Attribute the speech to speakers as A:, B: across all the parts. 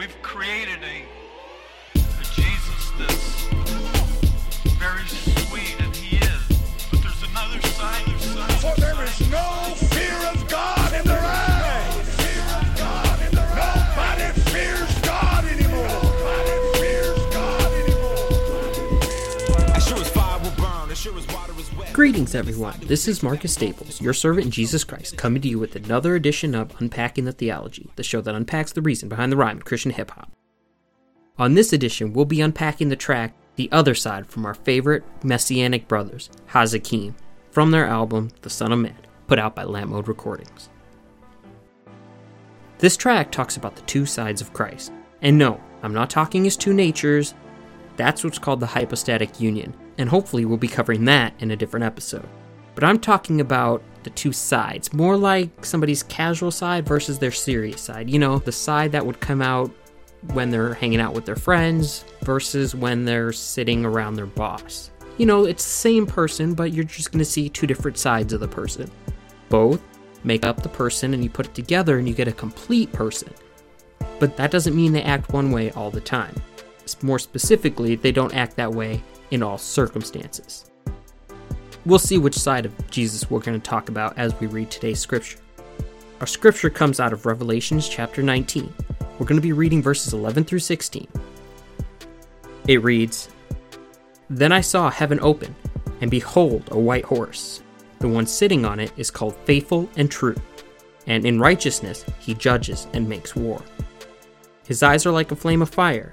A: we've created a, a Jesus that's very sweet, and he is. But there's another side. There's side
B: For there is no
C: Greetings, everyone. This is Marcus Staples, your servant in Jesus Christ, coming to you with another edition of Unpacking the Theology, the show that unpacks the reason behind the rhyme in Christian hip hop. On this edition, we'll be unpacking the track The Other Side from our favorite Messianic brothers, Hazakim, from their album The Son of Man, put out by Lamp Mode Recordings. This track talks about the two sides of Christ. And no, I'm not talking his two natures, that's what's called the hypostatic union, and hopefully we'll be covering that in a different episode. But I'm talking about the two sides, more like somebody's casual side versus their serious side. You know, the side that would come out when they're hanging out with their friends versus when they're sitting around their boss. You know, it's the same person, but you're just to see two different sides of the person. Both make up the person and you put it together and you get a complete person. But that doesn't mean they act one way all the time. More specifically, they don't act that way in all circumstances. We'll see which side of Jesus we're going to talk about as we read today's scripture. Our scripture comes out of Revelations chapter 19. We're going to be reading verses 11 through 16. It reads Then I saw heaven open, and behold, a white horse. The one sitting on it is called Faithful and True, and in righteousness he judges and makes war. His eyes are like a flame of fire,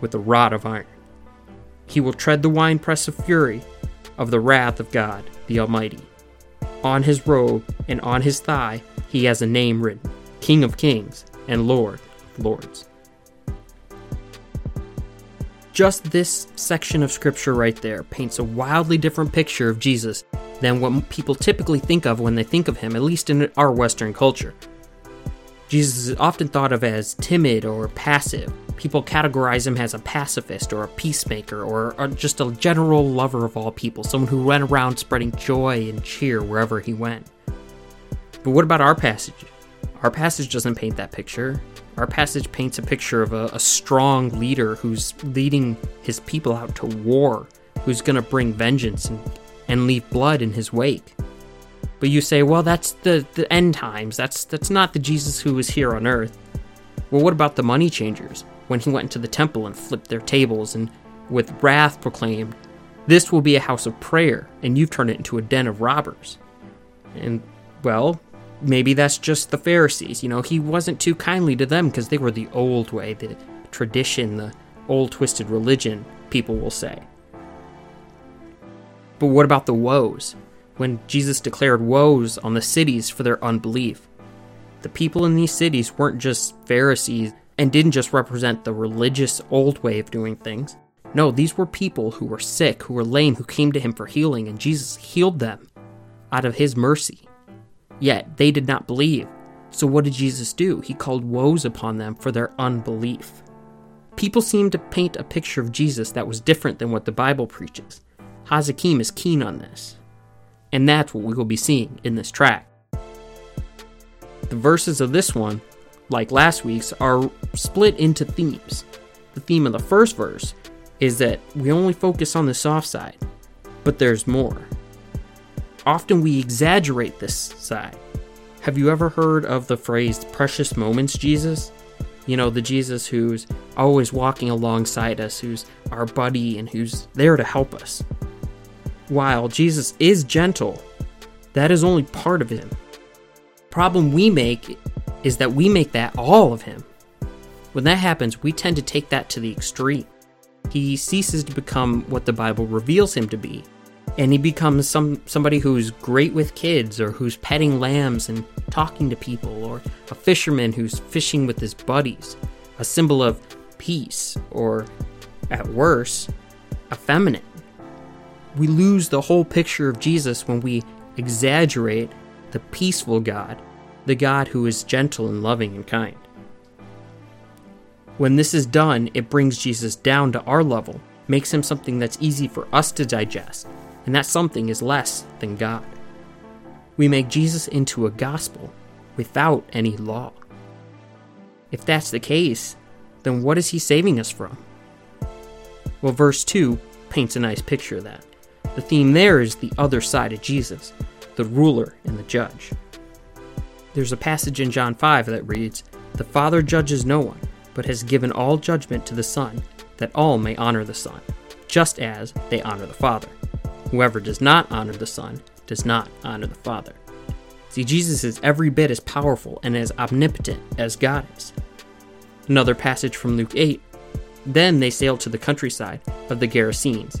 C: with a rod of iron. He will tread the winepress of fury of the wrath of God the Almighty. On his robe and on his thigh he has a name written King of Kings and Lord of Lords. Just this section of scripture right there paints a wildly different picture of Jesus than what people typically think of when they think of him, at least in our Western culture. Jesus is often thought of as timid or passive. People categorize him as a pacifist or a peacemaker or, just a general lover of all people, someone who went around spreading joy and cheer wherever he went. But what about our passage? Our passage doesn't paint that picture. Our passage paints a picture of a, a strong leader who's leading his people out to war, who's going to bring vengeance and, and leave blood in his wake. But you say, well, that's the, the end times. That's that's not the Jesus who was here on earth. Well, what about the money changers when he went into the temple and flipped their tables and with wrath proclaimed, "This will be a house of prayer, and you've turned it into a den of robbers." And well, maybe that's just the Pharisees. You know, he wasn't too kindly to them because they were the old way, the tradition, the old twisted religion, people will say. But what about the woes? When Jesus declared woes on the cities for their unbelief. The people in these cities weren't just Pharisees and didn't just represent the religious old way of doing things. No, these were people who were sick, who were lame, who came to him for healing, and Jesus healed them out of his mercy. Yet they did not believe. So what did Jesus do? He called woes upon them for their unbelief. People seem to paint a picture of Jesus that was different than what the Bible preaches. Hazakim is keen on this. And that's what we will be seeing in this track. The verses of this one, like last week's, are split into themes. The theme of the first verse is that we only focus on the soft side, but there's more. Often we exaggerate this side. Have you ever heard of the phrase precious moments Jesus? You know, the Jesus who's always walking alongside us, who's our buddy, and who's there to help us. While Jesus is gentle, that is only part of him. Problem we make is that we make that all of him. When that happens, we tend to take that to the extreme. He ceases to become what the Bible reveals him to be, and he becomes some somebody who's great with kids or who's petting lambs and talking to people or a fisherman who's fishing with his buddies, a symbol of peace, or at worst, effeminate. We lose the whole picture of Jesus when we exaggerate the peaceful God, the God who is gentle and loving and kind. When this is done, it brings Jesus down to our level, makes him something that's easy for us to digest, and that something is less than God. We make Jesus into a gospel without any law. If that's the case, then what is he saving us from? Well, verse 2 paints a nice picture of that. The theme there is the other side of Jesus, the ruler and the judge. There's a passage in John 5 that reads, The Father judges no one, but has given all judgment to the Son, that all may honor the Son, just as they honor the Father. Whoever does not honor the Son does not honor the Father. See, Jesus is every bit as powerful and as omnipotent as God is. Another passage from Luke 8 Then they sailed to the countryside of the Gerasenes,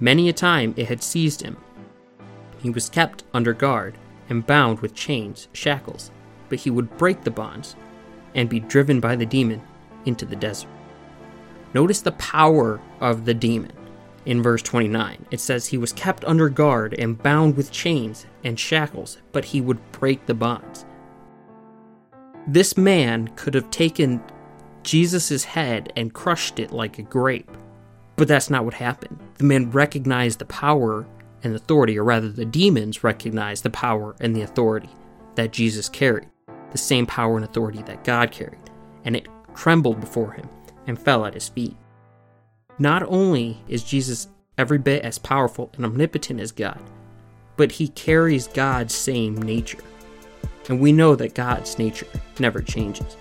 C: many a time it had seized him. He was kept under guard and bound with chains, shackles, but he would break the bonds and be driven by the demon into the desert. Notice the power of the demon in verse 29. It says he was kept under guard and bound with chains and shackles, but he would break the bonds. This man could have taken Jesus' head and crushed it like a grape, but that's not what happened. The man recognized the power and authority, or rather, the demons recognized the power and the authority that Jesus carried, the same power and authority that God carried, and it trembled before him and fell at his feet. Not only is Jesus every bit as powerful and omnipotent as God, but he carries God's same nature. And we know that God's nature never changes.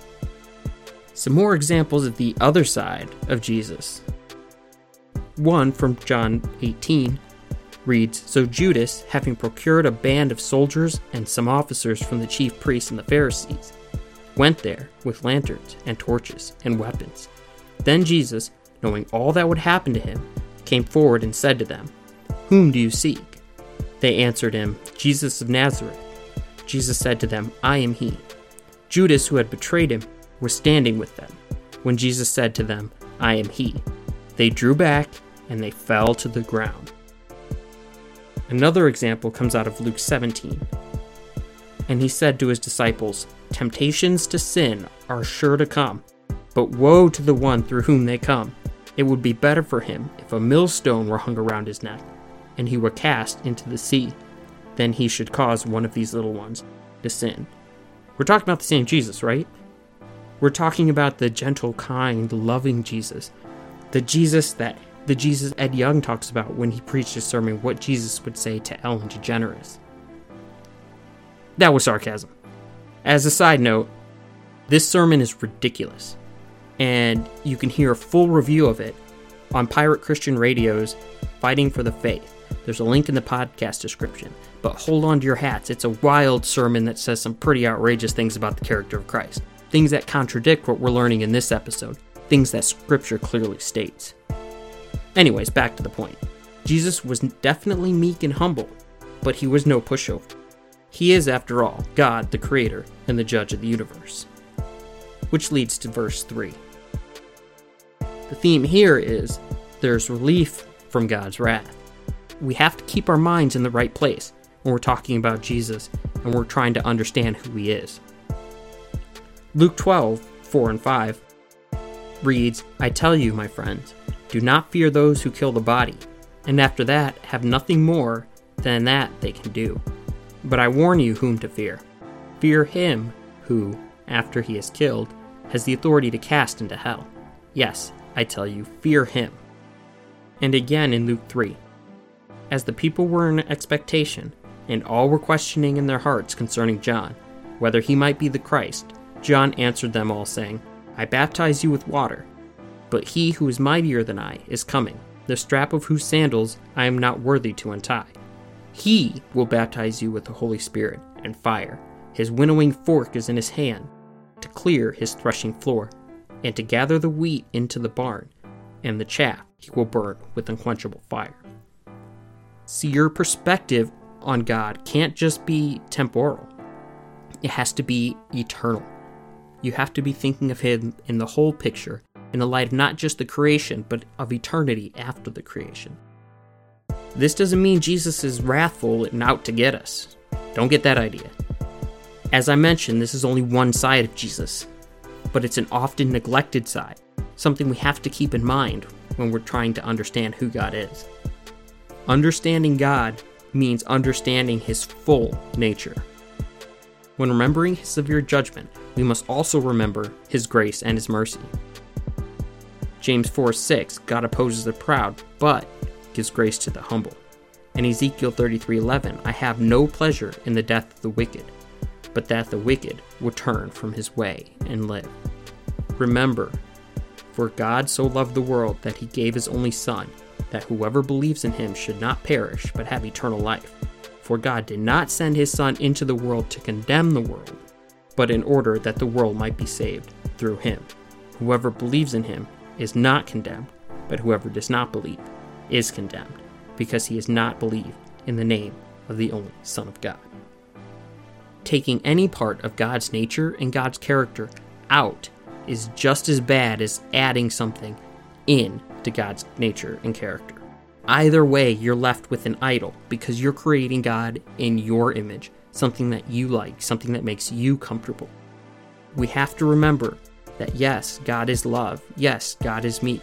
C: Some more examples of the other side of Jesus. One from John 18 reads So Judas, having procured a band of soldiers and some officers from the chief priests and the Pharisees, went there with lanterns and torches and weapons. Then Jesus, knowing all that would happen to him, came forward and said to them, Whom do you seek? They answered him, Jesus of Nazareth. Jesus said to them, I am he. Judas, who had betrayed him, was standing with them. When Jesus said to them, I am he, they drew back and they fell to the ground. Another example comes out of Luke 17. And he said to his disciples, Temptations to sin are sure to come, but woe to the one through whom they come. It would be better for him if a millstone were hung around his neck, and he were cast into the sea, than he should cause one of these little ones to sin. We're talking about the same Jesus, right? We're talking about the gentle, kind, loving Jesus. The Jesus that the Jesus Ed Young talks about when he preached his sermon, what Jesus would say to Ellen DeGeneres. That was sarcasm. As a side note, this sermon is ridiculous, and you can hear a full review of it on Pirate Christian Radio's Fighting for the Faith. There's a link in the podcast description. But hold on to your hats. It's a wild sermon that says some pretty outrageous things about the character of Christ. Things that contradict what we're learning in this episode. Things that Scripture clearly states. Anyways, back to the point. Jesus was definitely meek and humble, but he was no pushover. He is, after all, God, the Creator, and the Judge of the universe. Which leads to verse 3. The theme here is there's relief from God's wrath. We have to keep our minds in the right place when we're talking about Jesus and we're trying to understand who he is. Luke 12, 4 and 5 reads, I tell you, my friends, do not fear those who kill the body, and after that have nothing more than that they can do. But I warn you whom to fear. Fear him who, after he is killed, has the authority to cast into hell. Yes, I tell you, fear him. And again in Luke 3 As the people were in expectation, and all were questioning in their hearts concerning John, whether he might be the Christ, John answered them all, saying, I baptize you with water But he who is mightier than I is coming, the strap of whose sandals I am not worthy to untie. He will baptize you with the Holy Spirit and fire. His winnowing fork is in his hand to clear his threshing floor, and to gather the wheat into the barn, and the chaff he will burn with unquenchable fire. See, your perspective on God can't just be temporal, it has to be eternal. You have to be thinking of Him in the whole picture, in the light of not just the creation, but of eternity after the creation. This doesn't mean Jesus is wrathful and out to get us. Don't get that idea. As I mentioned, this is only one side of Jesus, but it's an often neglected side, something we have to keep in mind when we're trying to understand who God is. Understanding God means understanding His full nature. When remembering His severe judgment, we must also remember His grace and His mercy. James 4 6, God opposes the proud, but gives grace to the humble. And Ezekiel 33:11, I have no pleasure in the death of the wicked, but that the wicked would turn from his way and live. Remember, for God so loved the world that he gave his only Son, that whoever believes in him should not perish, but have eternal life. For God did not send his Son into the world to condemn the world, but in order that the world might be saved through him. Whoever believes in him is not condemned, but whoever does not believe is condemned, because he has not believed in the name of the only Son of God. Taking any part of God's nature and God's character out is just as bad as adding something in to God's nature and character. Either way, you're left with an idol because you're creating God in your image, something that you like, something that makes you comfortable. We have to remember that yes, God is love. Yes, God is meek.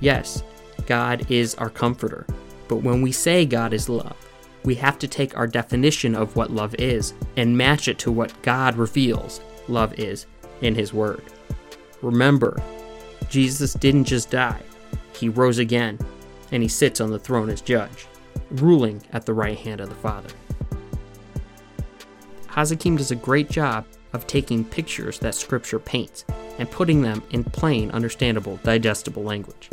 C: Yes, God is our comforter. But when we say God is love, we have to take our definition of what love is and match it to what God reveals love is in His Word. Remember, Jesus didn't just die, He rose again, and He sits on the throne as judge, ruling at the right hand of the Father. Hazakim does a great job of taking pictures that Scripture paints and putting them in plain, understandable, digestible language.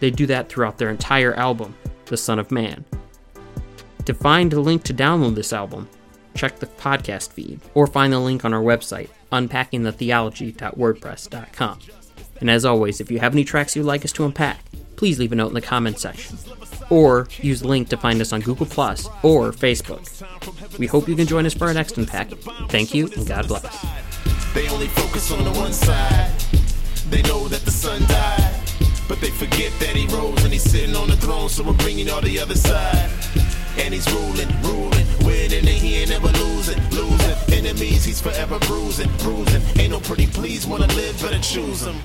C: They do that throughout their entire album, The Son of Man. To find a link to download this album, check the podcast feed or find the link on our website, unpackingthetheology.wordpress.com. And as always, if you have any tracks you'd like us to unpack, please leave a note in the comments section. Or use the link to find us on Google Plus or Facebook. We hope you can join us for our next unpack. Thank you and God bless.
D: They only focus on the one side. They know that the Son died. But they forget that he rose and he's sitting on the throne, so we're bringing all the other side. And he's ruling, ruling, winning, and he ain't ever losing, losing. Enemies, he's forever bruising, bruising. Ain't no pretty please, wanna live, better choose him.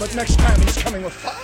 B: But next time he's coming with fire.